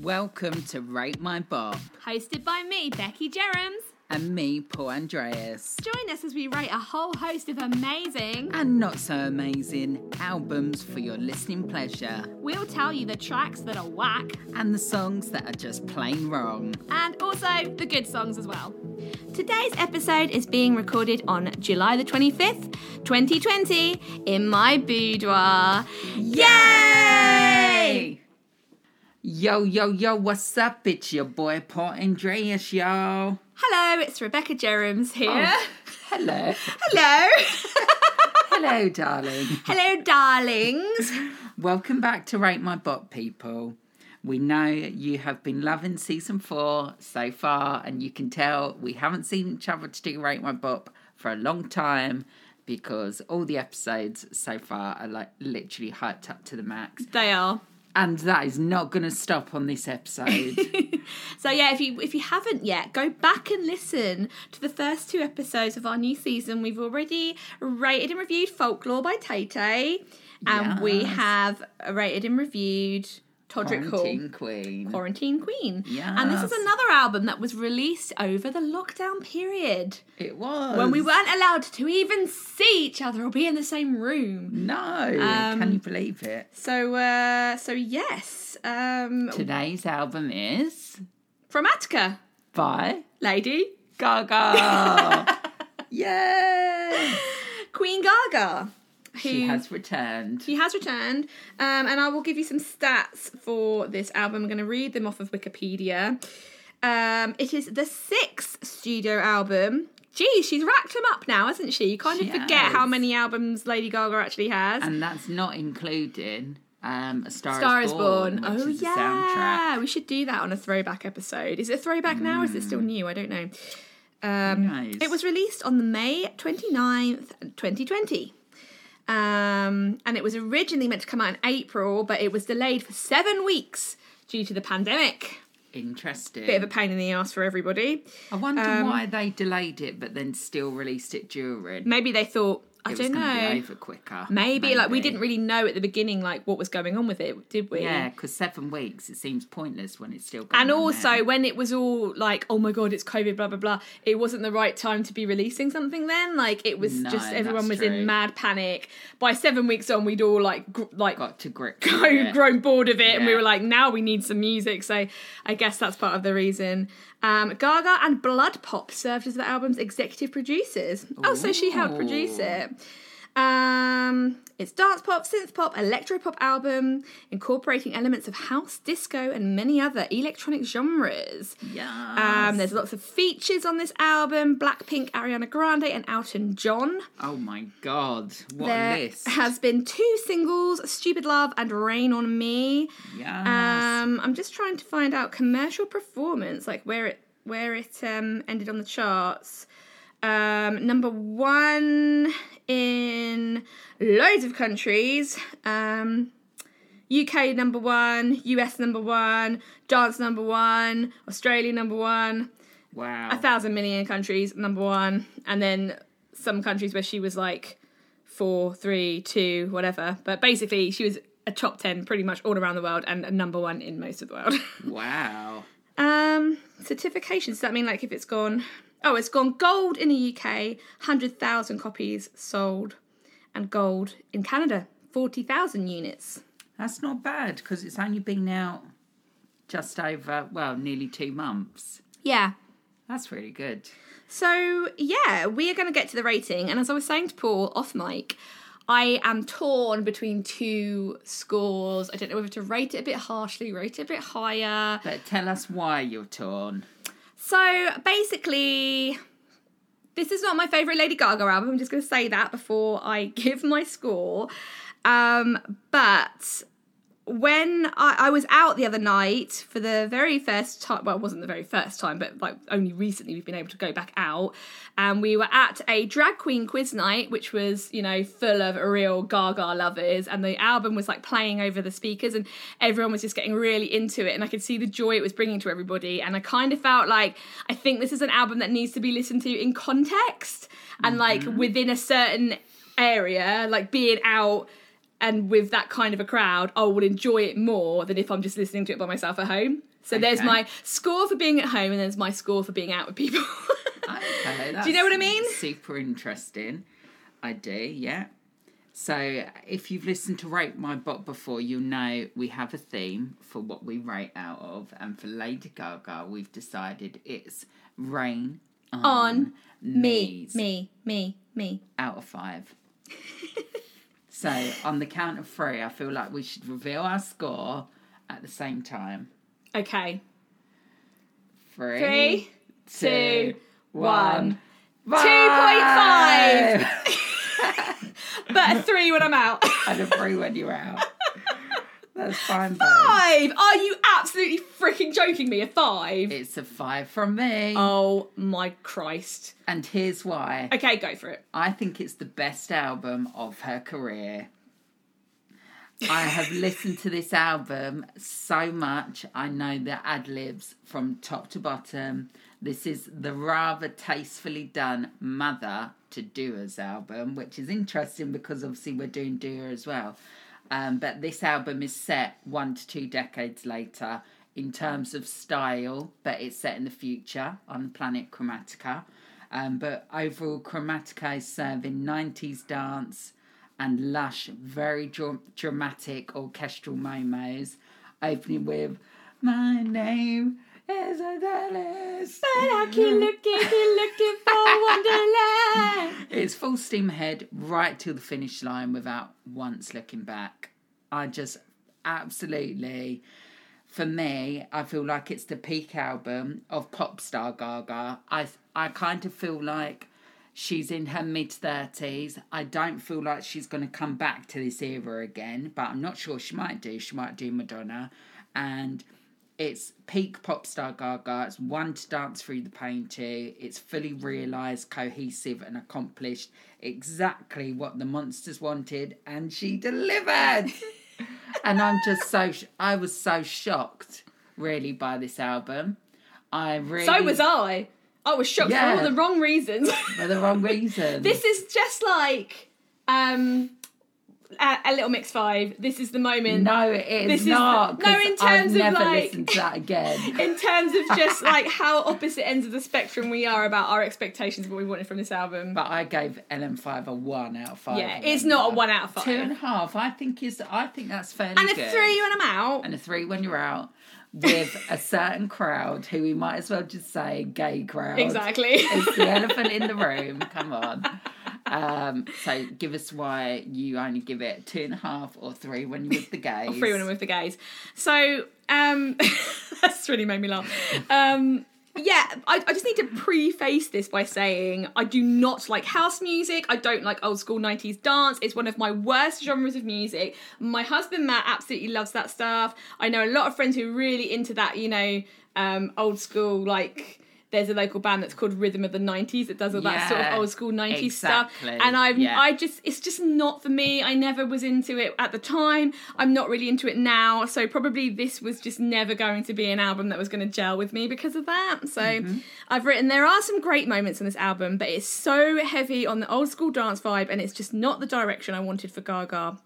Welcome to Rate My Bop hosted by me, Becky Jerams. and me, Paul Andreas. Join us as we rate a whole host of amazing. And not so amazing albums for your listening pleasure We'll tell you the tracks that are whack and the songs that are just plain wrong. and also the good songs as well. Today's episode is being recorded on July the 25th, 2020, in my boudoir. Yay! Yo, yo, yo, what's up? It's your boy, Paul Andreas, y'all. Hello, it's Rebecca Jerams here. Oh. Hello. Hello. Hello, darling. Hello, darlings. Welcome back to Rate My Bop, people. We know you have been loving season four so far, and you can tell we haven't seen each other to do Rate My Bop for a long time because all the episodes so far are like literally hyped up to the max. They are. And that is not going to stop on this episode. So yeah, if you if you haven't yet, go back and listen to the first two episodes of our new season. We've already rated and reviewed Folklore by Tay Tay, and we have rated and reviewed Todrick Hall. Quarantine Queen. Quarantine Queen. And this is another album that was released over the lockdown period It was. when we weren't allowed to even see each other or be in the same room. No. Um, can you believe it? So uh so yes, um Today's album is Chromatica, by lady Gaga. Yay! Queen Gaga. She has returned. She has returned, um, and I will give you some stats for this album. I'm going to read them off of Wikipedia. Um, it is the sixth studio album. Gee, she's racked them up now, hasn't she? You kind She of forget how many albums Lady Gaga actually has. And that's not including um, A Star, Star is is Born. Born. Oh yeah, we should do that on a throwback episode. Is it a throwback now? Or is it still new? I don't know. Um, knows? It was released on the May 29th, 2020. Um, and it was originally meant to come out in April, but it was delayed for seven weeks due to the pandemic. Interesting. Bit of a pain in the ass for everybody. I wonder um, why they delayed it but then still released it during. Maybe they thought, I don't going to be know. over quicker. Maybe, like we didn't really know at the beginning like what was going on with it, did we? Yeah, because seven weeks, it seems pointless when it's still going And also, there. when it was all like, "Oh my god, it's COVID," blah blah blah, it wasn't the right time to be releasing something. Then, like, it was No, just everyone was true. in mad panic. By seven weeks on, we'd all like, gr- like, got to grip grown, with it. grown bored of it, and we were like, "Now we need some music." So, I guess that's part of the reason. Um, Gaga and BloodPop served as the album's executive producers. Oh, so she helped produce it. Um, it's dance pop, synth pop, electro pop album incorporating elements of house, disco, and many other electronic genres. Yeah. Um, there's lots of features on this album: Blackpink, Ariana Grande, and Elton John. oh my god, what there a list. has been two singles: "Stupid Love" and "Rain on Me." Yes. Um, I'm just trying to find out commercial performance, like where it where it um, ended on the charts. Um, number one in loads of countries. Um, UK number one, US number one, dance number one, Australia number one, wow. a thousand million countries number one, and then some countries where she was like four, three, two, whatever. But basically, she was a top ten pretty much all around the world and a number one in most of the world. wow. um, certifications. Does that mean like if it's gone? Oh, it's gone gold in the UK, hundred thousand copies sold, and gold in Canada, forty thousand units. That's not bad because it's only been out just over, well, nearly two months. Yeah. That's really good. So yeah, we are going to get to the rating, and as I was saying to Paul off mic, I am torn between two scores. I don't know whether to rate it a bit harshly, rate it a bit higher. But tell us why you're torn. So basically, this is not my favourite Lady Gaga album. I'm just going to say that before I give my score. Um, but when I, I was out the other night for the very first time, well, it wasn't the very first time, but like only recently we've been able to go back out, and we were at a drag queen quiz night, which was you know full of real Gaga lovers, and the album was like playing over the speakers, and everyone was just getting really into it, and I could see the joy it was bringing to everybody, and I kind of felt like I think this is an album that needs to be listened to in context and like mm-hmm. within a certain area, like being out and with that kind of a crowd, I will enjoy it more than if I'm just listening to it by myself at home. So there's my score for being at home, and there's my score for being out with people. Okay, Do you know what I mean? Super interesting. I do, yeah. So if you've listened to Rate My Bop before, you'll know we have a theme for what we rate out of, and for Lady Gaga, we've decided it's Rain on, On me, me, me, me. out of five. so on the count of three, I feel like we should reveal our score at the same time. Okay. Three, Three, two, one. Five. 2.5. But a three when I'm out. and a three when you're out. That's fine, babe. Five? Are you absolutely freaking joking me? A five? It's a five from me. Oh my Christ. And here's why. Okay, go for it. I think it's the best album of her career. I have listened to this album so much. I know the ad libs from top to bottom. This is the rather tastefully done Mother to Dua's album, which is interesting because obviously we're doing Dua as well. Um, but this album is set one to two decades later in terms of style, but it's set in the future on the planet Chromatica. Um, but overall, Chromatica is serving 90s dance and lush, very dra- dramatic orchestral momos, opening with My name isn't Alice. I keep looking, keep looking for Wonderland. It's full steam ahead right till the finish line without once looking back. I just absolutely, for me, I feel like it's the peak album of pop star Gaga. I I kind of feel like she's in her mid thirties. I don't feel like she's going to come back to this era again, but I'm not sure she might do. She might do Madonna, and it's peak pop star Gaga. It's one to dance through the pain to. It's fully realised, cohesive, and accomplished exactly what the monsters wanted, and she delivered. and I'm just so sh- I was so shocked, really, by this album. I really So was I. I was shocked Yeah. for all the wrong reasons. for the wrong reasons. this is just like um a, a little mix five. This is the moment. no, it is This is not. the- no, in I've terms of, never like- listened to that again. in terms of just like how opposite ends of the spectrum we are about our expectations of what we wanted from this album. But I gave LM5 a one out of five. yeah, it's not a one out of five. Two and a half. I think is. I think that's fairly and a good. three when I'm out. and a three when you're out with a certain crowd who we might as well just say gay crowd. Exactly. It's the elephant in the room. Come on. Um, so give us why you only give it two and a half or three when you're with the gays. three when I'm with the gays. So um that's really made me laugh. Um yeah, I, I just need to preface this by saying I do not like house music. I don't like old school 90s dance. It's one of my worst genres of music. My husband Matt absolutely loves that stuff. I know a lot of friends who are really into that, you know, um, old school, like, there's a local band that's called Rhythm of the 90s that does all that sort of old school 90s stuff. And I'm, yeah. I just, it's just not for me. I never was into it at the time. I'm not really into it now. So probably this was just never going to be an album that was going to gel with me because of that. So Mm-hmm. I've written, there are some great moments on this album, but it's so heavy on the old school dance vibe and it's just not the direction I wanted for Gaga.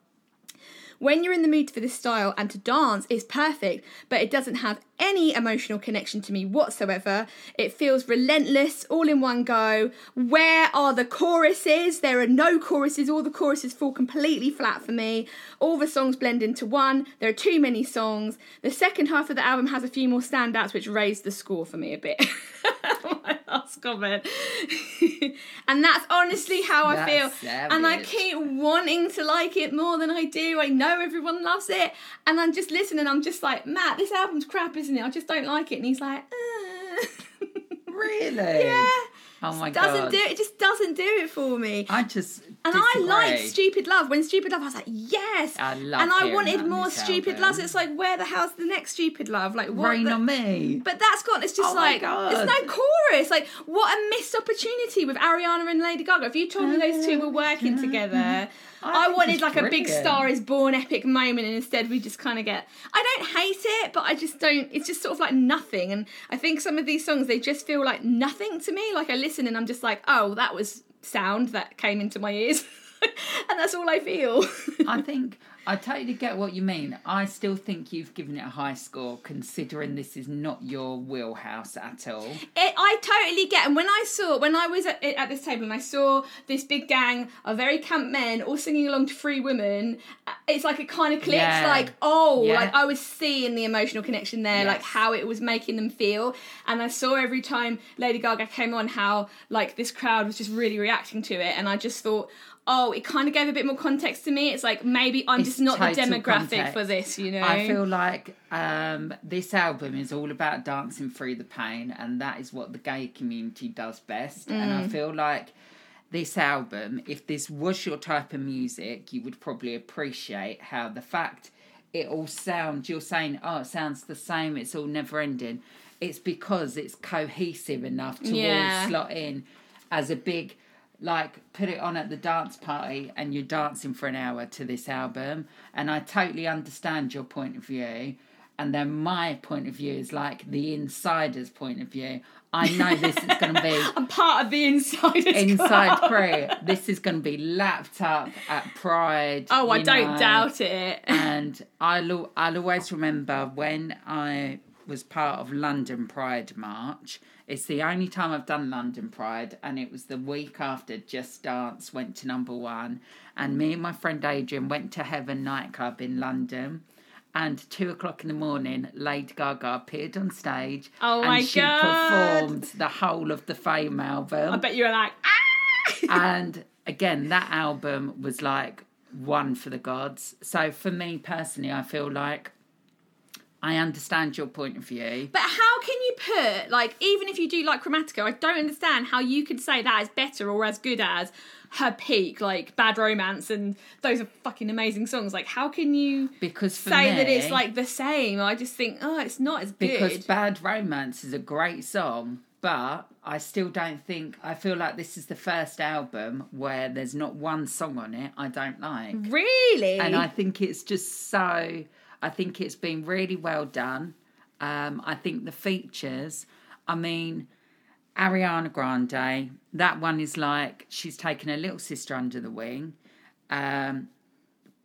When you're in the mood for this style and to dance, it's perfect, but it doesn't have any emotional connection to me whatsoever. It feels relentless, all in one go. Where are the choruses? There are no choruses. All the choruses fall completely flat for me. All the songs blend into one. There are too many songs. The second half of the album has a few more standouts, which raised the score for me a bit. My last comment. and that's honestly how I feel. That's And I keep wanting to like it more than I do. I know everyone loves it. And I'm just listening, I'm just like, Matt, this album's crap, isn't it? I just don't like it. And he's like, uh. Really? yeah. Oh my doesn't god. do it just doesn't do it for me. I just and I disagree. like Stupid Love. When Stupid Love, I was like, yes. I love and I wanted more Stupid. Loves. It's like, where the hell's the next Stupid Love? Like, what? Rain the- on me. But that's gone. It's just Oh like there's no chorus. Like what a missed opportunity with Ariana and Lady Gaga. If you told me those two were working together, I, think wanted like a big. Star Is Born epic moment, and instead we just kind of get. I don't hate it, but I just don't. It's just sort of like nothing. And I think some of these songs they just feel like nothing to me. Like I listen and I'm just like, oh, that was sound that came into my ears. and that's all I feel. I think I totally get what you mean. I still think you've given it a high score, considering this is not your wheelhouse at all. It, I totally get. And when I saw, when I was at, at this table and I saw this big gang of very camp men all singing along to Free Woman, uh, it's like it kind of clicks. Yeah. Like, oh, Yeah. like I was seeing the emotional connection there, like how it was making them feel. And I saw every time Lady Gaga came on how like this crowd was just really reacting to it. And I just thought, oh, it kind of gave a bit more context to me. It's like maybe I'm It's just not the demographic context. for this, you know? I feel like um, this album is all about dancing through the pain, and that is what the gay community does best. And Mm. I feel like this album, if this was your type of music, you would probably appreciate how the fact it all sounds, you're saying, oh, it sounds the same, it's all never ending. It's because it's cohesive enough to Yeah. all slot in as a big like put it on at the dance party and you're dancing for an hour to this album and i totally understand your point of view and then my point of view is like the insider's point of view i know this is going to be I'm part of the insiders inside club. crew this is going to be lapped up at pride Oh, I don't know. doubt it. and I'll, I'll always remember when I was part of London Pride March. It's the only time I've done London Pride, and it was the week after Just Dance went to number one. And me and my friend Adrian went to Heaven nightclub in London. And two o'clock in the morning, Lady Gaga appeared on stage, Oh and she God. performed the whole of the Fame album I bet you were like, ah! and again, that album was like one for the gods. So for me personally, I feel like I understand your point of view. But how can you put like even if you do like Chromatica, I don't understand how you could say that is better or as good as her peak, like Bad Romance, and those are fucking amazing songs. Like, how can you Because say that it's like the same? I just think, oh, it's not as good. Because. Bad Romance is a great song, but I still don't think I feel like this is the first album where there's not one song on it I don't like. really? and I think it's just so. I think it's been really well done. Um, I think the features. I mean, Ariana Grande. That one is like she's taken her little sister under the wing. Um,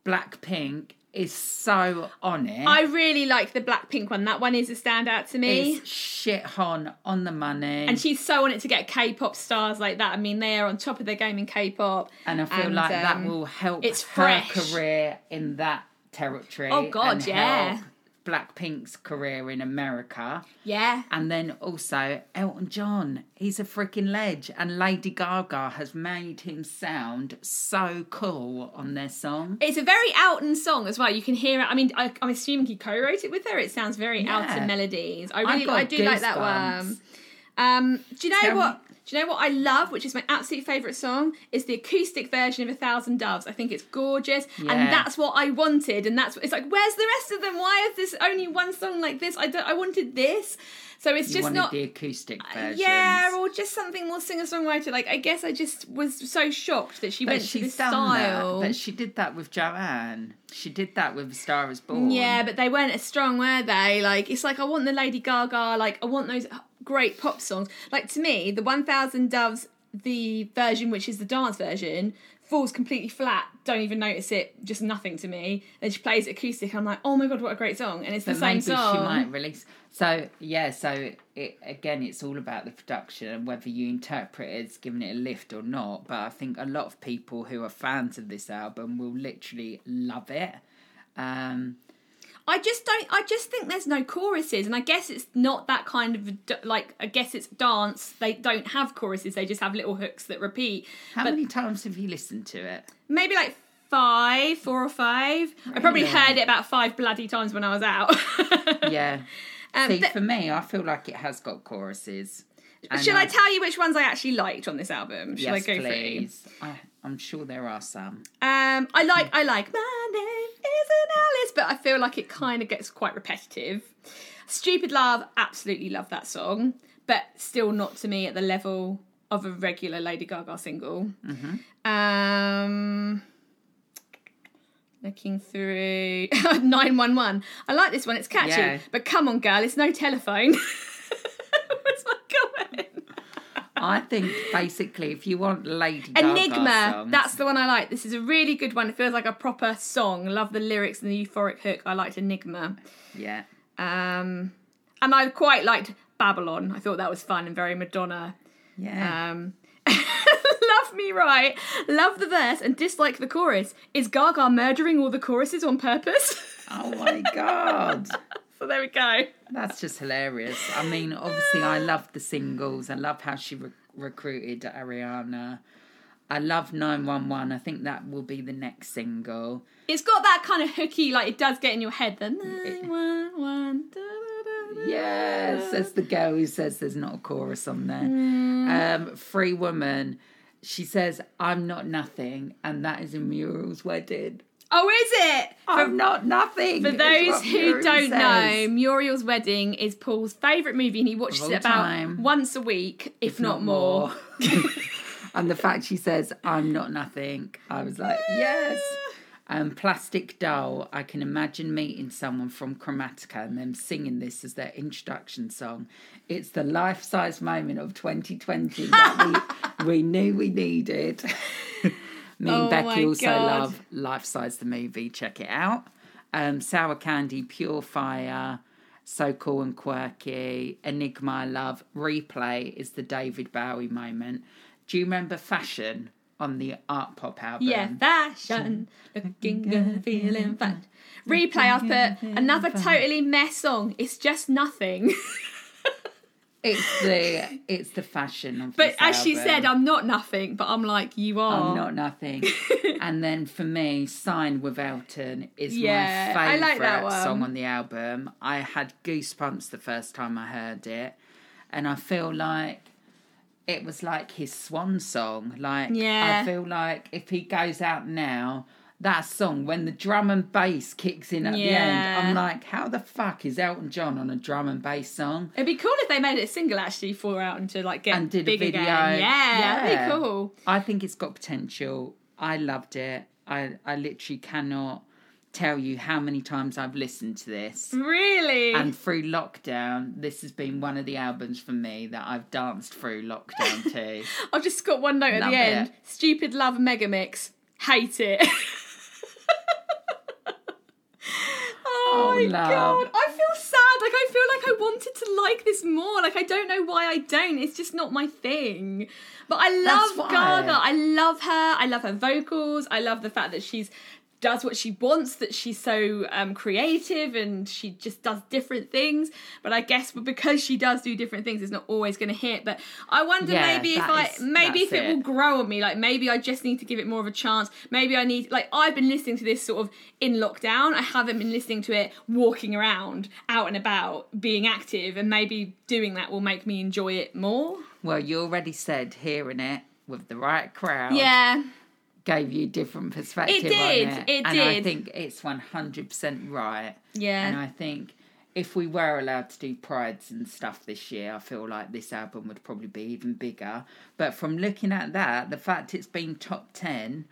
Blackpink is so on it. I really like the Blackpink one. That one is a standout to me. Shit hon on the money. and she's so on it to get K-pop stars like that. I mean, they are on top of their game in K-pop. And I feel And, like that um, will help it's her fresh. career in that territory. Oh, God, and yeah. Blackpink's career in America. Yeah. And then also Elton John, he's a freaking ledge, and Lady Gaga has made him sound so cool on their song. It's a very Elton song as well. You can hear it. I mean, I, I'm assuming he co-wrote it with her. It sounds very Yeah. Elton melodies. I really, I do like that one. Um, do you know Tell what? Do you know what I love, which is my absolute favourite song, is the acoustic version of A Thousand Doves. I think it's gorgeous, Yeah. and that's what I wanted. And that's it's like, where's the rest of them? Why is this only one song like this? I don't, I wanted this. So it's You just not the acoustic uh, version. yeah, or just something more singer songwriter. Like I guess I just was so shocked that she but went to this style. that. But she did that with Joanne. She did that with Star Is Born. Yeah, but they weren't as strong, were they? Like, it's like I want the Lady Gaga, like I want those great pop songs. Like to me, the One Thousand Doves, the version which is the dance version, falls completely flat. Don't even notice it. Just nothing to me. Then she plays acoustic. I'm like, oh my god, what a great song! And it's But the same maybe song. she might release. So yeah, so it again, it's all about the production and whether you interpret it as giving it a lift or not. But I think a lot of people who are fans of this album will literally love it. Um, I just don't. I just think there's no choruses, and I guess it's not that kind of like. I guess it's dance. They don't have choruses. They just have little hooks that repeat. how But- many times have you listened to it? maybe like five, four or five. I probably heard it about five bloody times when I was out. Yeah. Um, See, for me, I feel like it has got choruses. And Shall I tell you which ones I actually liked on this album? Shall Yes, I go please. I, I'm sure there are some. Um, I like, I like. My name isn't Alice, but I feel like it kind of gets quite repetitive. Stupid Love, absolutely love that song, but still not to me at the level of a regular Lady Gaga single. Mm-hmm. Um, looking through 911. I like this one, it's catchy. Yeah. But come on, girl, it's no telephone. Where's my? I think basically, if you want Lady Gaga Enigma, songs, that's the one I like. This is a really good one. It feels like a proper song. Love the lyrics and the euphoric hook. I liked Enigma. yeah. Um, and I quite liked Babylon. I thought that was fun and very Madonna. Yeah. Um, love me right. Love the verse and dislike the chorus. Is Gaga murdering all the choruses on purpose? oh my god. so there we go. That's just hilarious. I mean, obviously, I love the singles. I love how she re- recruited Ariana. I love 911. I think that will be the next single. It's got that kind of hooky, like it does get in your head. The nine one one. da, da, da, da. Yes, that's the girl who says there's not a chorus on there. Mm. Um, Free Woman. She says, I'm not nothing, and that is in Muriel's wedding. Oh, is it? I'm not nothing. For those who don't know. Muriel's Wedding is Paul's favourite movie, and he watches it about time. once a week, if, not, more. and the fact she says, I'm not nothing, I was like, yes. Um, Plastic Doll, I can imagine meeting someone from Chromatica and them singing this as their introduction song. It's the life size moment of 2020 that we, we knew we needed. Me and Oh Becky also God. love Life Size the movie. Check it out. Um, Sour Candy, Pure Fire, So Cool and Quirky, Enigma I Love, Replay is the David Bowie moment. Do you remember Fashion on the Artpop album? Yeah, fashion, looking good, feeling fun. Replay, I've put another totally mess song. It's just nothing. It's the it's the fashion of but as she said. I'm not nothing, but I'm like, you are. I'm not nothing. and then for me, Sign with Elton is Yeah, my I favourite like that one. song on the album. I had goosebumps the first time I heard it. And I feel like it was like his swan song. Like Yeah. I feel like if he goes out now, that song, when the drum and bass kicks in at the end, I'm like, how the fuck is Elton John on a drum and bass song? It'd be cool if they made it a single actually for out and to like get And did a video. again. Yeah, that'd Yeah. be cool. I think it's got potential. I loved it. I, I literally cannot tell you how many times I've listened to this. Really? And through lockdown, this has been one of the albums for me that I've danced through lockdown to. I've just got one note at Love the end. it. Stupid love megamix. Hate it. oh, my love. god. I feel sad. Like I feel like I wanted to like this more. Like I don't know why I don't. It's just not my thing. But I love. Gaga. I love her. I love her vocals. I love the fact that she's does what she wants that she's so um, creative and she just does different things. But i guess because she does do different things it's not always going to hit. But i wonder Yeah, maybe if i is- maybe if that's it, will grow on me. Like maybe i just need to give it more of a chance. Maybe i need like i've been listening to this sort of in lockdown. I haven't been listening to it walking around out and about being active and maybe doing that will make me enjoy it more. Well, you already said hearing it with the right crowd. Yeah gave you a different perspective It did, on it. it and I think it's 100% right. Yeah. And I think if we were allowed to do prides and stuff this year, I feel like this album would probably be even bigger. But from looking at that, the fact it's been top 10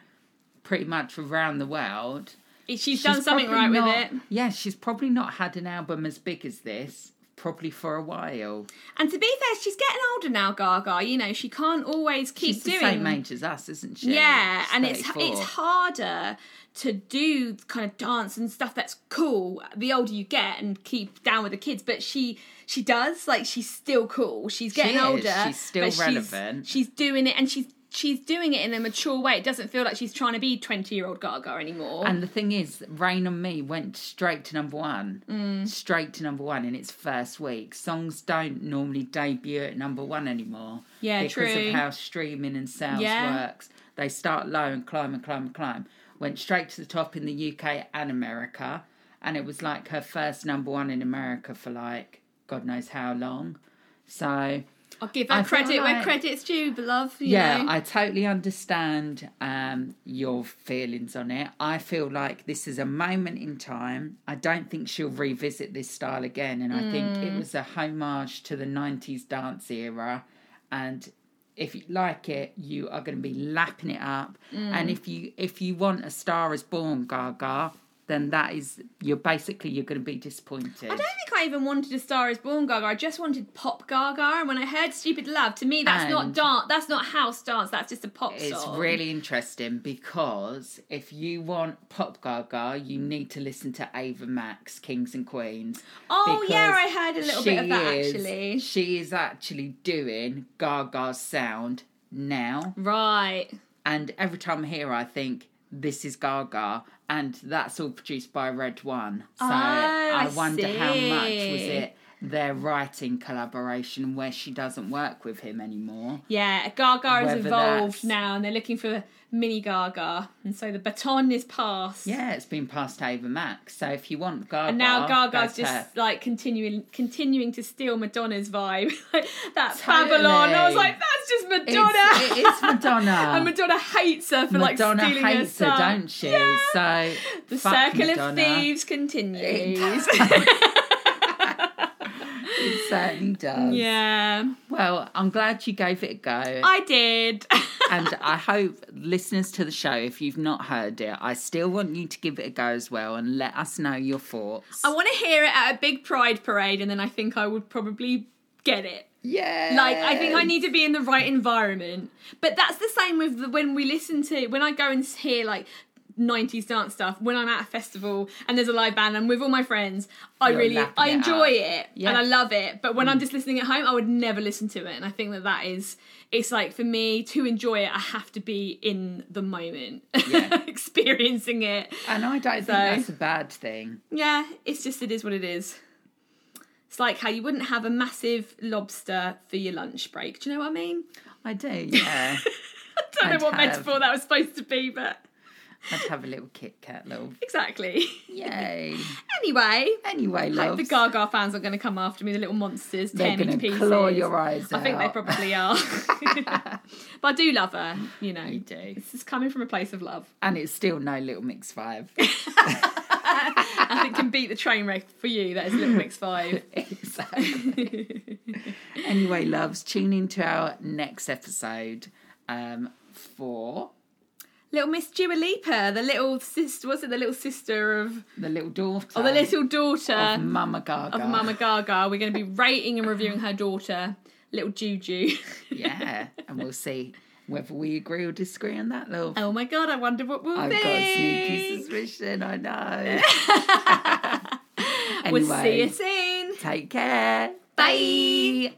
pretty much around the world. she's, done something right not- with it Yeah, she's probably not had an album as big as this, probably for a while. And to be fair, she's getting older now, Gaga. You know, she can't always keep she's the doing. same age as us, isn't she? Yeah, She's and it's 34. it's harder to do kind of dance and stuff that's cool the older you get and keep down with the kids. But she she does like she's still cool. She's getting is. older. She's still relevant. She's, doing it, and she's she's doing it in a mature way. It doesn't feel like she's trying to be twenty year old Gaga anymore. And the thing is, Rain on Me went straight to number one. Mm. Straight to number one in its first week. Songs don't normally debut at number one anymore. Yeah, because true. of how streaming and sales Yeah. works. They start low and climb and climb and climb. Went straight to the top in the UK and America. And it was like her first number one in America for like God knows how long. So I'll give her I credit where credit's due, beloved. you yeah, know. I totally understand um, your feelings on it. I feel like this is a moment in time. I don't think she'll revisit this style again, and I think Mm. it was a homage to the '90s dance era. And if you like it, you are going to be lapping it up. Mm. And if you if you want a Star Is Born, Gaga. then that is you're basically you're going to be disappointed. I don't think I even wanted a Star Is Born Gaga. I just wanted pop Gaga, and when I heard Stupid Love, to me that's not dance. That's not house dance. That's just a pop It's song. It's really interesting because if you want pop gaga, you need to listen to Ava Max, Kings and Queens. Oh yeah, I heard a little bit of that is- actually. She is actually doing Gaga's sound now. Right. And every time I hear her, I think, this is Gaga. And that's all produced by RedOne. So Oh, I, I wonder how much was it their writing collaboration where she doesn't work with him anymore. Yeah, Gaga is involved that's- now, and they're looking for mini Gaga, and so the baton is passed. Yeah, it's been passed over Max. So if you want Gaga, And now Gaga's just her. like continuing continuing to steal Madonna's vibe. Like, that Totally. Babylon. I was like, that's just Madonna. It's, it is Madonna. and Madonna hates her for Madonna like stealing hates her her, song. don't she? Yeah. So The circle Madonna. of thieves continues. It certainly does. yeah, Well, I'm glad you gave it a go. I did. and I hope listeners to the show, if you've not heard it, I still want you to give it a go as well and let us know your thoughts. I want to hear it at a big pride parade, and then I think I would probably get it. yeah. Like I think I need to be in the right environment. But that's the same with the, when we listen to when I go and hear like 90s dance stuff when I'm at a festival and there's a live band and with all my friends I You're really I enjoy up. it Yeah. Mm. and I love it but when I'm just listening at home I would never listen to it and I think that that is it's like for me to enjoy it I have to be in the moment Yeah. experiencing it And I don't think that's a bad thing. yeah it's just it is what it is it's like how you wouldn't have a massive lobster for your lunch break do you know what I mean I do, yeah. I don't I'd know what have- metaphor that was supposed to be, but I'd have a little Kit Kat, love. exactly. Yay. Anyway, Anyway, love. the Gaga fans are going to come after me, the little monsters, They're tear me to pieces. claw your eyes I think they probably are. but I do love her, you know. You do. This is coming from a place of love. And it's still no Little Mix 5. I think can beat the train wreck for you. That is Little Mix 5. exactly. anyway, loves, tune in to our next episode um, for little Miss Dua Lipa, the little sister, was it the little sister of, the little daughter or the little daughter of Mama Gaga. of Mama Gaga? We're going to be rating and reviewing her daughter, little Juju. Yeah, and we'll see whether we agree or disagree on that, love. Oh my god, I wonder what we'll I've be. got sneaky suspicion, I know. We'll see you soon. take care. Bye.